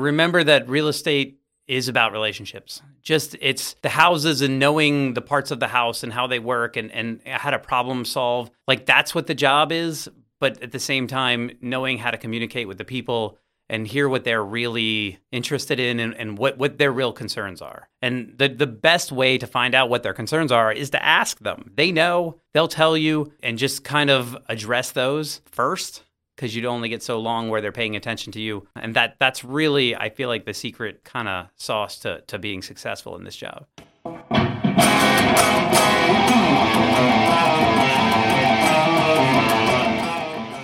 Remember that real estate is about relationships. Just it's the houses and knowing the parts of the house and how they work and, and how to problem solve. Like that's what the job is. But at the same time, knowing how to communicate with the people and hear what they're really interested in and, and what, what their real concerns are. And the, the best way to find out what their concerns are is to ask them. They know, they'll tell you, and just kind of address those first because you'd only get so long where they're paying attention to you. And that that's really, I feel like, the secret kind of sauce to, to being successful in this job.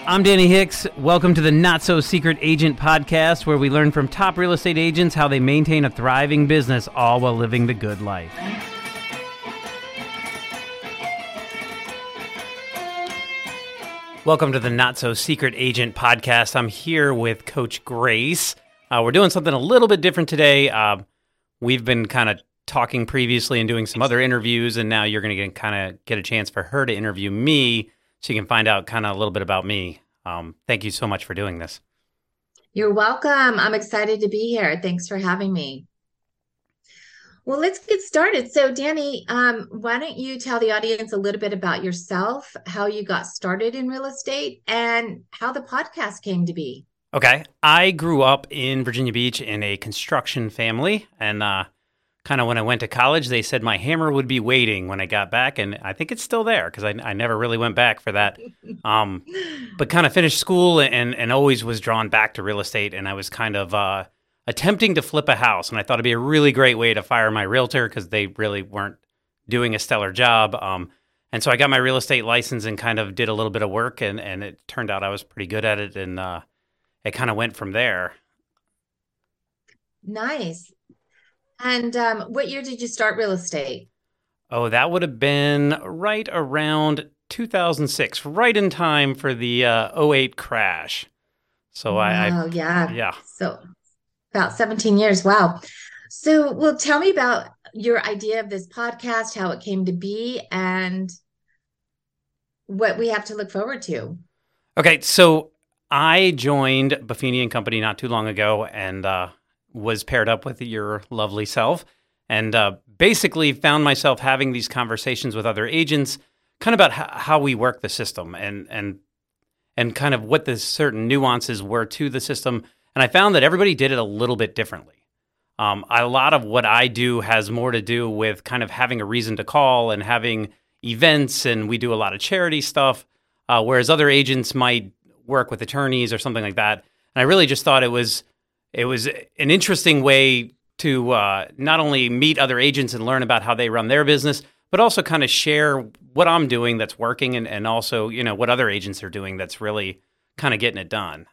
I'm Danny Hicks. Welcome to the Not So Secret Agent podcast, where we learn from top real estate agents how they maintain a thriving business all while living the good life. Welcome to the Not So Secret Agent podcast. I'm here with Coach Grace. Uh, we're doing something a little bit different today. Uh, we've been kind of talking previously and doing some other interviews, and now you're going to kind of get a chance for her to interview me so you can find out kind of a little bit about me. Um, thank you so much for doing this. You're welcome. I'm excited to be here. Thanks for having me. Well, let's get started. So, Danny, um, why don't you tell the audience a little bit about yourself, how you got started in real estate, and how the podcast came to be? Okay. I grew up in Virginia Beach in a construction family, and uh, kind of when I went to college, they said my hammer would be waiting when I got back, and I think it's still there because I, I never really went back for that. Um, but kind of finished school and and always was drawn back to real estate, and I was kind of uh, attempting to flip a house, and I thought it'd be a really great way to fire my realtor because they really weren't doing a stellar job. Um, and so I got my real estate license and kind of did a little bit of work, and and it turned out I was pretty good at it, and uh, it kind of went from there. Nice. And um, what year did you start real estate? Oh, that would have been right around 2006, right in time for the uh, 08 crash. So I, I, yeah, yeah. So about 17 years. Wow. So, well, tell me about your idea of this podcast, how it came to be, and what we have to look forward to. Okay, so I joined Buffini and Company not too long ago, and uh, was paired up with your lovely self and uh, basically found myself having these conversations with other agents kind of about h- how we work the system and and and kind of what the certain nuances were to the system and i found that everybody did it a little bit differently um, a lot of what i do has more to do with kind of having a reason to call and having events and we do a lot of charity stuff uh, whereas other agents might work with attorneys or something like that and i really just thought it was it was an interesting way to uh, not only meet other agents and learn about how they run their business, but also kind of share what I'm doing that's working and, and also, you know, what other agents are doing that's really kind of getting it done.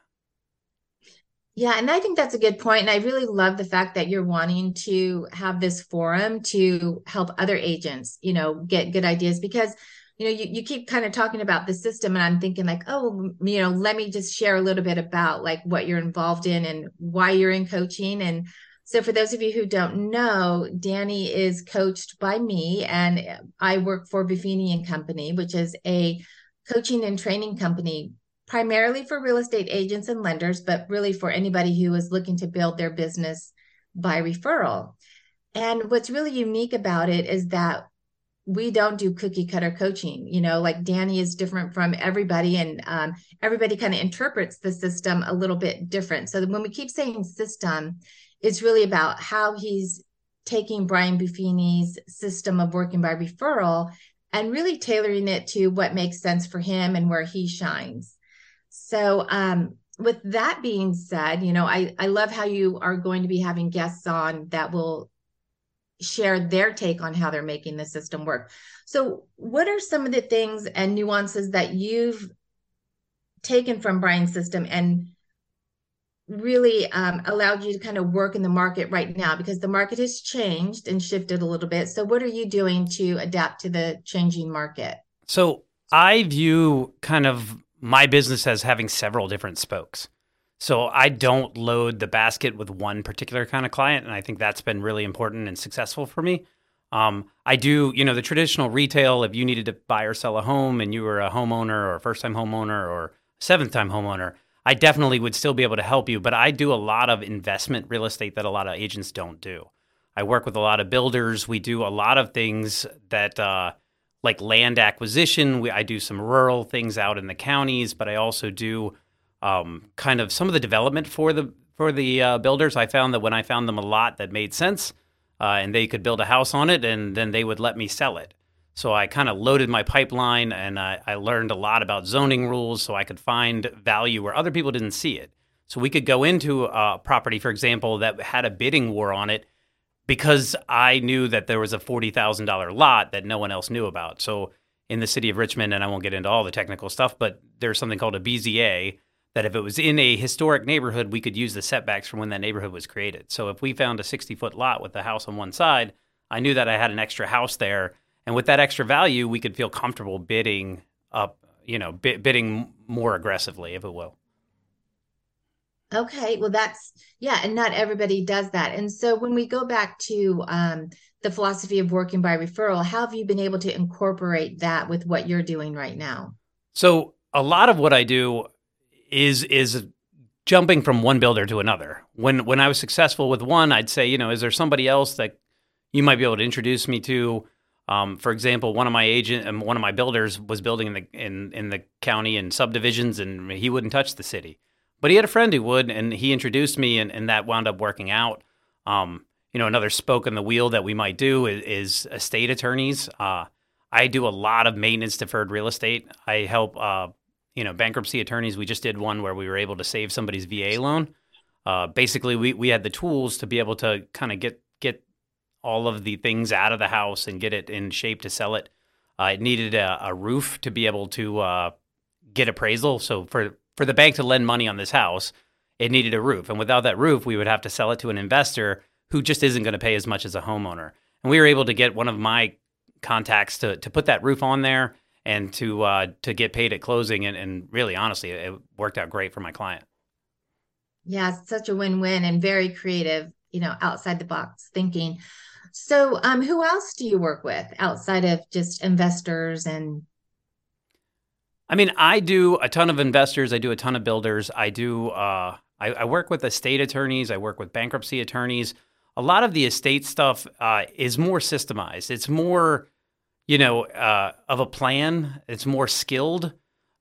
Yeah, and I think that's a good point. And I really love the fact that you're wanting to have this forum to help other agents, you know, get good ideas because you know, you, you keep kind of talking about the system and I'm thinking like, oh, you know, let me just share a little bit about like what you're involved in and why you're in coaching. And so for those of you who don't know, Danny is coached by me and I work for Buffini and Company, which is a coaching and training company primarily for real estate agents and lenders, but really for anybody who is looking to build their business by referral. And what's really unique about it is that we don't do cookie cutter coaching. You know like danny is different from everybody and um, everybody kind of interprets the system a little bit different. So when we keep saying system it's really about how he's taking brian buffini's system of working by referral and really tailoring it to what makes sense for him and where he shines so um, with that being said you know I, I love how you are going to be having guests on that will share their take on how they're making the system work. So, what are some of the things and nuances that you've taken from Brian's system and really um, allowed you to kind of work in the market right now? Because the market has changed and shifted a little bit. So, what are you doing to adapt to the changing market? So, I view kind of my business as having several different spokes. So I don't load the basket with one particular kind of client, and I think that's been really important and successful for me. Um, I do, you know, the traditional retail. If you needed to buy or sell a home, and you were a homeowner or a first-time homeowner or seventh-time homeowner, I definitely would still be able to help you, but I do a lot of investment real estate that a lot of agents don't do. I work with a lot of builders. We do a lot of things that, uh, like land acquisition. We, I do some rural things out in the counties, but I also do um, kind of some of the development for the for the uh, builders. I found that when I found them a lot that made sense, uh, and they could build a house on it, and then they would let me sell it. So I kind of loaded my pipeline and I, I, learned a lot about zoning rules so I could find value where other people didn't see it. So we could go into a property, for example, that had a bidding war on it because I knew that there was a $40,000 lot that no one else knew about. So in the city of Richmond, and I won't get into all the technical stuff, but there's something called a BZA that if it was in a historic neighborhood, we could use the setbacks from when that neighborhood was created. So if we found a 60 foot lot with a house on one side, I knew that I had an extra house there and with that extra value, we could feel comfortable bidding up, you know, bidding more aggressively, if it will. Okay, well, that's yeah, and not everybody does that. And so when we go back to um, the philosophy of working by referral, how have you been able to incorporate that with what you're doing right now? So a lot of what I do is is jumping from one builder to another. When when I was successful with one, I'd say, you know, is there somebody else that you might be able to introduce me to? Um, for example, one of my agent and um, one of my builders was building in the in in the county and subdivisions, and he wouldn't touch the city. But he had a friend who would, and he introduced me, and, and that wound up working out. Um, you know, another spoke in the wheel that we might do is, is estate attorneys. Uh, I do a lot of maintenance deferred real estate. I help, uh, you know, bankruptcy attorneys. We just did one where we were able to save somebody's VA loan. Uh, basically, we, we had the tools to be able to kind of get get all of the things out of the house and get it in shape to sell it. Uh, it needed a, a, roof to be able to uh, get appraisal. So for for the bank to lend money on this house, it needed a roof, and without that roof, we would have to sell it to an investor who just isn't going to pay as much as a homeowner. And we were able to get one of my contacts to to put that roof on there and to uh, to get paid at closing. And, and really, honestly, it worked out great for my client. Yeah, it's such a win-win and very creative. You know, outside the box thinking. So, um, who else do you work with outside of just investors and? I mean, I do a ton of investors. I do a ton of builders. I do. Uh, I, I, work with estate attorneys. I work with bankruptcy attorneys. A lot of the estate stuff uh, is more systemized. It's more, you know, uh, of a plan. It's more skilled.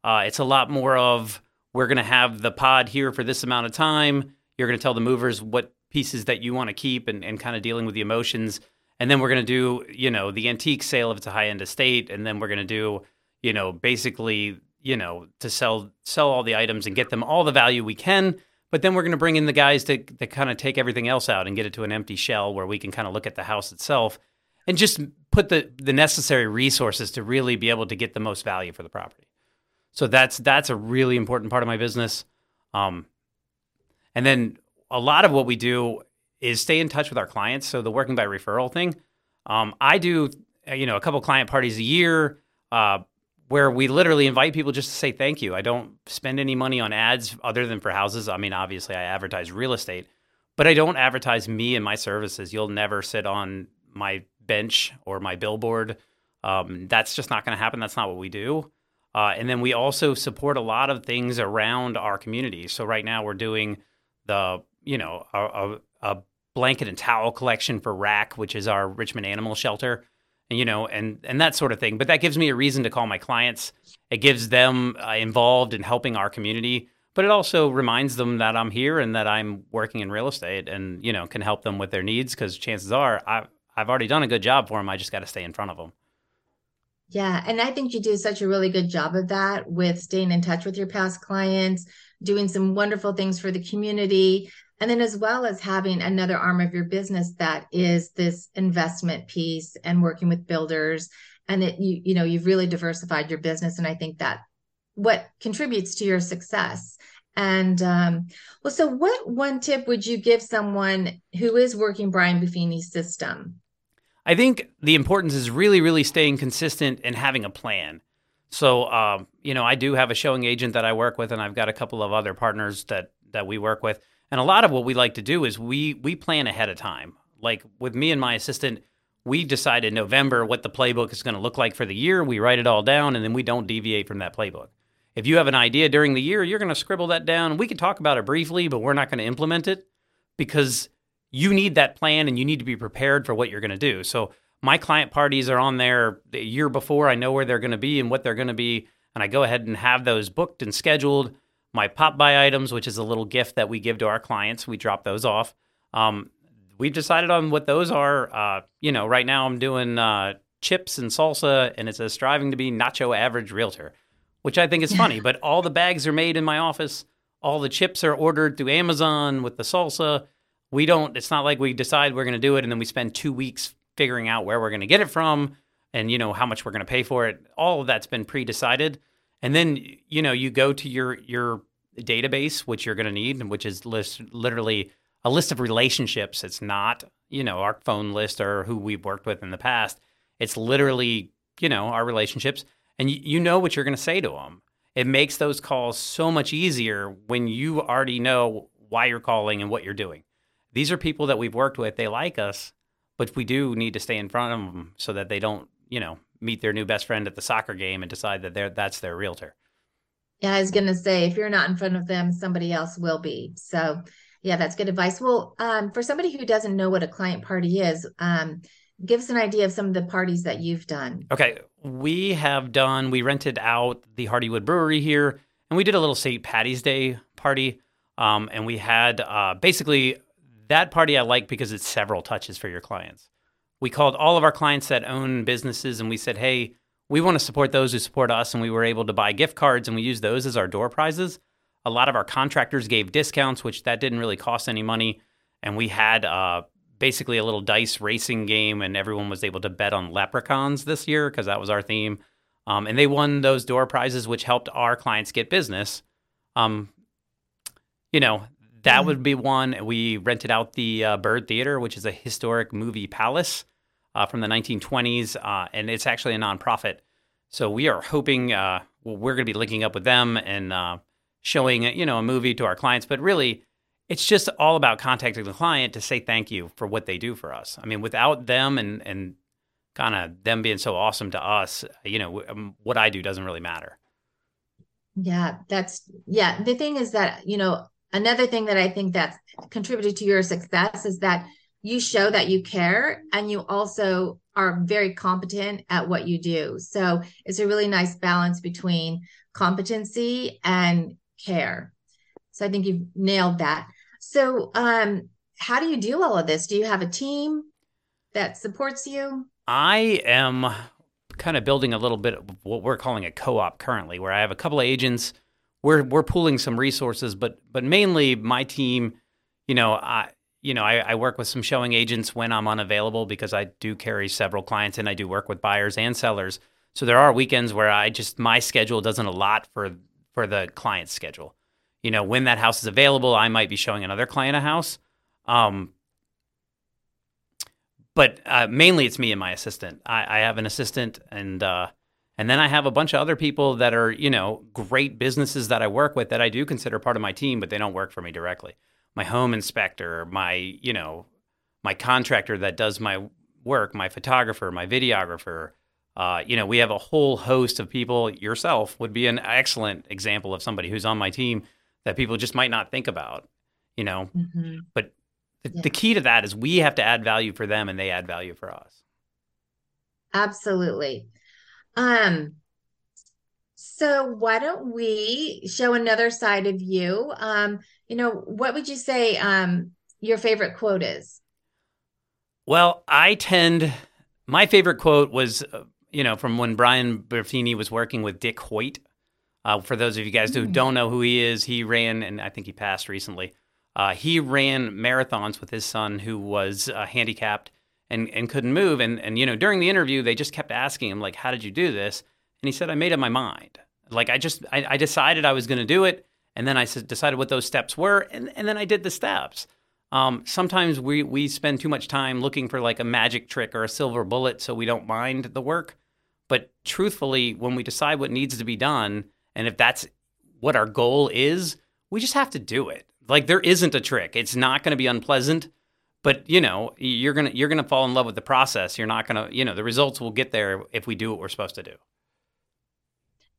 Uh, it's a lot more of we're going to have the pod here for this amount of time. You're going to tell the movers what pieces that you want to keep and, and kind of dealing with the emotions. And then we're going to do, you know, the antique sale if it's a high end estate. And then we're going to do, you know, basically, you know, to sell sell all the items and get them all the value we can. But then we're going to bring in the guys to, to kind of take everything else out and get it to an empty shell where we can kind of look at the house itself and just put the, the necessary resources to really be able to get the most value for the property. So that's that's a really important part of my business. Um, and then a lot of what we do is stay in touch with our clients. So the working by referral thing, um, I do, you know, a couple client parties a year uh, where we literally invite people just to say thank you. I don't spend any money on ads other than for houses. I mean, obviously, I advertise real estate, but I don't advertise me and my services. You'll never sit on my bench or my billboard. Um, that's just not going to happen. That's not what we do. Uh, and then we also support a lot of things around our community. So right now we're doing the you know, a, a, a blanket and towel collection for RAC, which is our Richmond Animal Shelter, and you know, and and that sort of thing. But that gives me a reason to call my clients. It gives them uh, involved in helping our community, but it also reminds them that I'm here and that I'm working in real estate, and you know, can help them with their needs. Because chances are, I I've already done a good job for them. I just got to stay in front of them. Yeah, and I think you do such a really good job of that with staying in touch with your past clients, doing some wonderful things for the community and then as well as having another arm of your business that is this investment piece and working with builders and that you you know you've really diversified your business. And i think that what contributes to your success. And um, well so what one tip would you give someone who is working brian buffini's system? I think the importance is really really staying consistent and having a plan. So um, you know i do have a showing agent that i work with and i've got a couple of other partners that that we work with and a lot of what we like to do is we we plan ahead of time. Like with me and my assistant, we decide in November what the playbook is going to look like for the year. We write it all down, and then we don't deviate from that playbook. if you have an idea during the year, you're going to scribble that down. We can talk about it briefly, but we're not going to implement it because you need that plan and you need to be prepared for what you're going to do. So my client parties are on there the year before. I know where they're going to be and what they're going to be, and I go ahead and have those booked and scheduled. My pop by items, which is a little gift that we give to our clients, we drop those off. Um, we've decided on what those are. Uh, you know, right now I'm doing uh, chips and salsa, and it says striving to be nacho average realtor, which I think is funny. but all the bags are made in my office. All the chips are ordered through Amazon with the salsa. We don't. It's not like we decide we're going to do it and then we spend two weeks figuring out where we're going to get it from and you know how much we're going to pay for it. All of that's been pre-decided, and then you know you go to your your database, which you're going to need, which is list literally a list of relationships. It's not you know our phone list or who we've worked with in the past. It's literally you know our relationships, and you, you know what you're going to say to them. It makes those calls so much easier when you already know why you're calling and what you're doing. These are people that we've worked with. They like us but we do need to stay in front of them so that they don't, you know, meet their new best friend at the soccer game and decide that they're that's their realtor. Yeah, I was gonna say if you're not in front of them, somebody else will be. So yeah, that's good advice. Well, um, for somebody who doesn't know what a client party is, um, give us an idea of some of the parties that you've done. Okay, we have done. We rented out the Hardywood Brewery here, and we did a little St. Patty's Day party. Um, and we had uh, basically that party I like because it's several touches for your clients. We called all of our clients that own businesses and we said, hey, we want to support those who support us. And we were able to buy gift cards and we used those as our door prizes. A lot of our contractors gave discounts, which that didn't really cost any money. And we had uh, basically a little dice racing game, and everyone was able to bet on leprechauns this year because that was our theme. Um, and they won those door prizes, which helped our clients get business. Um, you know, that mm-hmm. would be one. We rented out the uh, Byrd Theater, which is a historic movie palace uh, from the 1920s, uh, and it's actually a nonprofit. So we are hoping uh, well, we're going to be linking up with them and uh, showing you know a movie to our clients. But really, it's just all about contacting the client to say thank you for what they do for us. I mean, without them and and kind of them being so awesome to us, you know, um, what I do doesn't really matter. Yeah, that's yeah. The thing is that you know another thing that I think that's contributed to your success is that you show that you care and you also are very competent at what you do. So it's a really nice balance between competency and care. So I think you've nailed that. So um how do you do all of this? Do you have a team that supports you? I am kind of building a little bit of what we're calling a co-op currently where I have a couple of agents we're we're pooling some resources, but but mainly my team, you know, I you know I, I work with some showing agents when I'm unavailable because I do carry several clients and I do work with buyers and sellers. So there are weekends where I just my schedule doesn't allot for for the client's schedule. You know, when that house is available, I might be showing another client a house. Um, but uh, mainly it's me and my assistant. I, I have an assistant, and uh, and then I have a bunch of other people that are, you know, great businesses that I work with that I do consider part of my team, but they don't work for me directly. My home inspector, my, you know, my contractor that does my work, my photographer, my videographer. Uh, you know, we have a whole host of people. Yourself would be an excellent example of somebody who's on my team that people just might not think about, you know. Mm-hmm. But the, yeah. the key to that is we have to add value for them and they add value for us. Absolutely. Um, so why don't we show another side of you? Um, you know, what would you say um your favorite quote is? Well, I tend my favorite quote was uh, you know from when Brian Buffini was working with Dick Hoyt. Uh, for those of you guys who mm. don't know who he is, he ran and I think he passed recently. Uh, he ran marathons with his son who was uh, handicapped and, and couldn't move. And, and, you know, during the interview, they just kept asking him, like, how did you do this? And he said, I made up my mind. Like, I just, I, I decided I was going to do it. And then I decided what those steps were. And, and then I did the steps. Um, sometimes we, we spend too much time looking for like a magic trick or a silver bullet so we don't mind the work. But truthfully, when we decide what needs to be done, and if that's what our goal is, we just have to do it. Like, there isn't a trick. It's not going to be unpleasant but you know you're gonna you're gonna fall in love with the process you're not gonna you know the results will get there if we do what we're supposed to do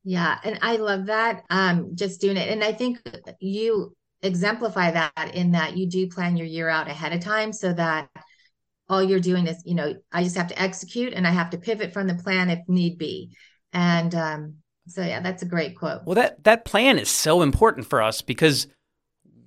Yeah, and I love that. Um, just doing it. And I think you exemplify that in that you do plan your year out ahead of time so that all you're doing is, you know, I just have to execute and I have to pivot from the plan if need be. And um, so yeah, that's a great quote. Well, that that plan is so important for us because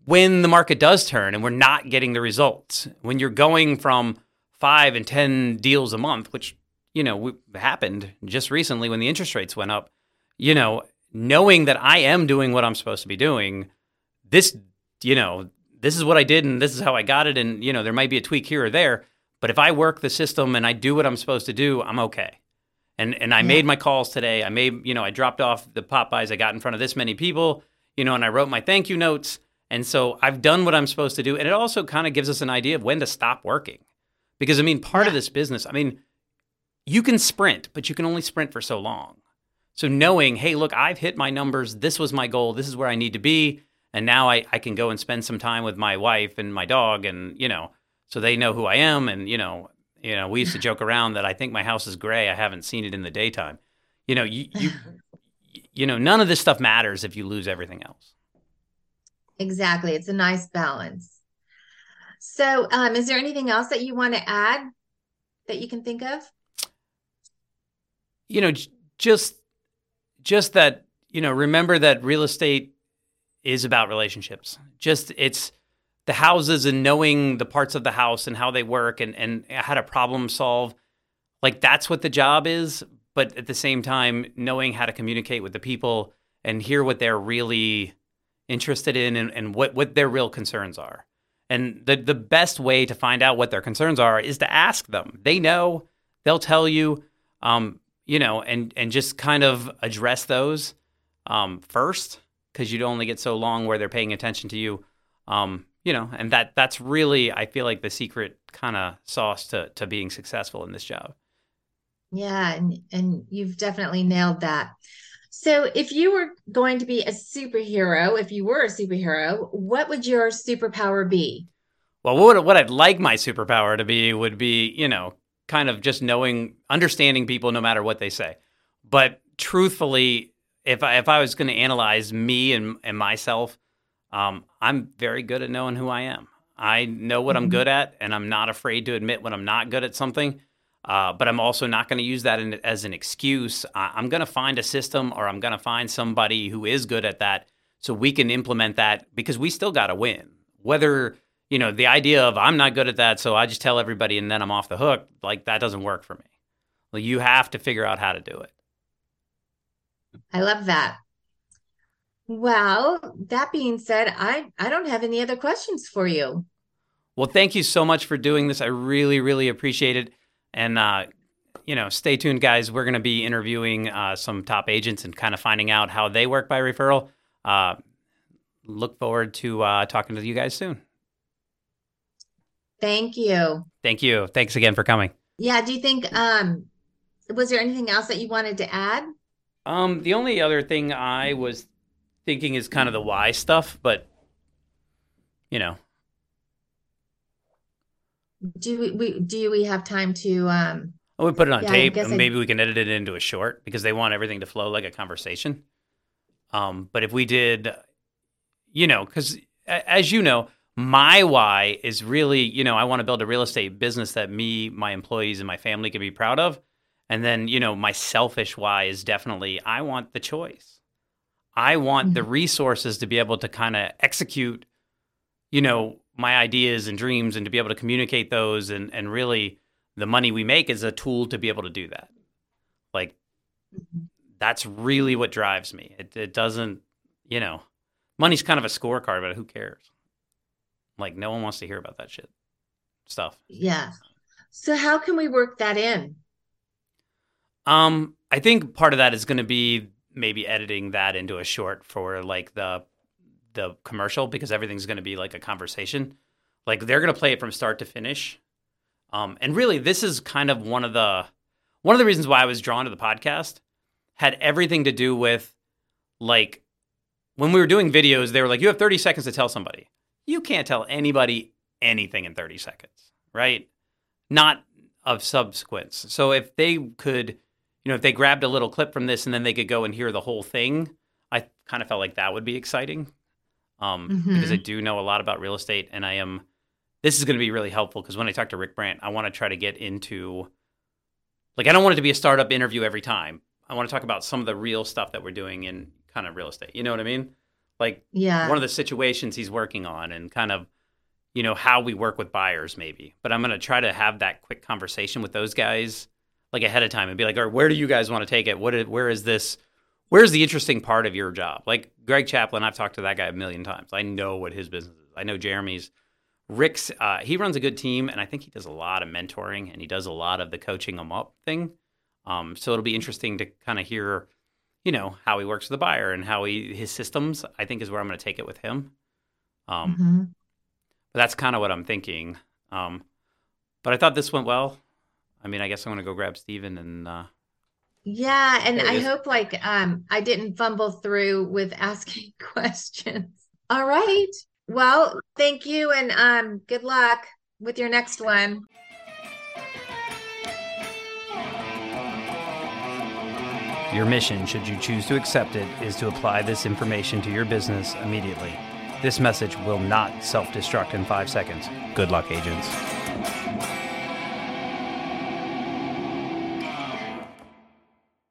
when the market does turn and we're not getting the results, when you're going from five and 10 deals a month, which, you know, happened just recently when the interest rates went up, you know, knowing that I am doing what I'm supposed to be doing, this, you know, this is what I did and this is how I got it. And, you know, there might be a tweak here or there. But if I work the system and I do what I'm supposed to do, I'm okay. And and I yeah. made my calls today. I made, you know, I dropped off the pop-bys. I got in front of this many people, you know, and I wrote my thank you notes. And so I've done what I'm supposed to do. And it also kind of gives us an idea of when to stop working. Because I mean, part yeah. of this business, I mean, you can sprint, but you can only sprint for so long. So knowing, hey, look, I've hit my numbers. This was my goal. This is where I need to be. And now I, I can go and spend some time with my wife and my dog and, you know, so they know who I am. And, you know, you know, we used to joke around that I think my house is gray. I haven't seen it in the daytime. You know, you, you, you know, none of this stuff matters if you lose everything else. Exactly. It's a nice balance. So, um, is there anything else that you want to add that you can think of? You know, just just that, you know, remember that real estate is about relationships. Just it's the houses and knowing the parts of the house and how they work and and how to problem solve. Like that's what the job is, but at the same time knowing how to communicate with the people and hear what they're really interested in and, and what, what their real concerns are. And the, the best way to find out what their concerns are is to ask them. They know, they'll tell you, um, you know, and, and just kind of address those um, first because you'd only get so long where they're paying attention to you. Um, you know, and that that's really, I feel like the secret kind of sauce to, to being successful in this job. Yeah, and and you've definitely nailed that. So, if you were going to be a superhero, if you were a superhero, what would your superpower be? Well, what, what I'd like my superpower to be would be, you know, kind of just knowing, understanding people no matter what they say. But truthfully, if I, if I was going to analyze me and, and myself, um, I'm very good at knowing who I am. I know what mm-hmm. I'm good at, and I'm not afraid to admit when I'm not good at something. Uh, but I'm also not going to use that in, as an excuse. I, am going to find a system or I'm going to find somebody who is good at that so we can implement that because we still got to win. Whether, you know, the idea of I'm not good at that, so I just tell everybody and then I'm off the hook, like that doesn't work for me. Well, you have to figure out how to do it. I love that. Well, that being said, I, I don't have any other questions for you. Well, thank you so much for doing this. I really, really appreciate it. And, uh, you know, stay tuned, guys. We're going to be interviewing uh, some top agents and kind of finding out how they work by referral. Uh, look forward to uh, talking to you guys soon. Thank you. Thank you. Thanks again for coming. Yeah. Do you think, um, was there anything else that you wanted to add? Um, the only other thing I was thinking is kind of the why stuff, but, you know, do we, we do we have time to um we put it on yeah, tape and maybe I... we can edit it into a short because they want everything to flow like a conversation. Um but if we did you know cuz as you know my why is really you know I want to build a real estate business that me my employees and my family can be proud of. And then you know my selfish why is definitely I want the choice. I want mm-hmm. the resources to be able to kind of execute you know my ideas and dreams and to be able to communicate those and and really the money we make is a tool to be able to do that. Like that's really what drives me. It, it doesn't you know money's kind of a scorecard but who cares? Like no one wants to hear about that shit stuff. Yeah. So how can we work that in? Um i think part of that is going to be maybe editing that into a short for like the the commercial because everything's going to be like a conversation. Like they're going to play it from start to finish. Um, and really, this is kind of one of the one of the reasons why I was drawn to the podcast had everything to do with like when we were doing videos, they were like, you have 30 seconds to tell somebody. You can't tell anybody anything in 30 seconds, right? Not of subsequence. So if they could, you know, if they grabbed a little clip from this and then they could go and hear the whole thing, I kind of felt like that would be exciting. Um, Mhm. because I do know a lot about real estate and I am this is going to be really helpful because when I talk to Rick Brandt, I want to try to get into like I don't want it to be a startup interview every time. I want to talk about some of the real stuff that we're doing in kind of real estate. You know what I mean? Like Yeah. one of the situations he's working on and kind of you know how we work with buyers maybe but i'm going to try to have that quick conversation with those guys like ahead of time and be like all right where do you guys want to take it what is, where is this where's the interesting part of your job like greg chaplin i've talked to that guy a million times i know what his business is i know jeremy's rick's uh, he runs a good team and i think he does a lot of mentoring and he does a lot of the coaching them up thing um, so it'll be interesting to kind of hear you know how he works with the buyer and how he his systems i think is where i'm going to take it with him um, Mhm. but that's kind of what I'm thinking. Um, but I thought this went well. I mean, I guess I'm going to go grab Steven and uh, Yeah, and I hope like um I didn't fumble through with asking questions. All right. Well, thank you and um good luck with your next one. Your mission, should you choose to accept it, is to apply this information to your business immediately. This message will not self destruct in five seconds. Good luck, agents.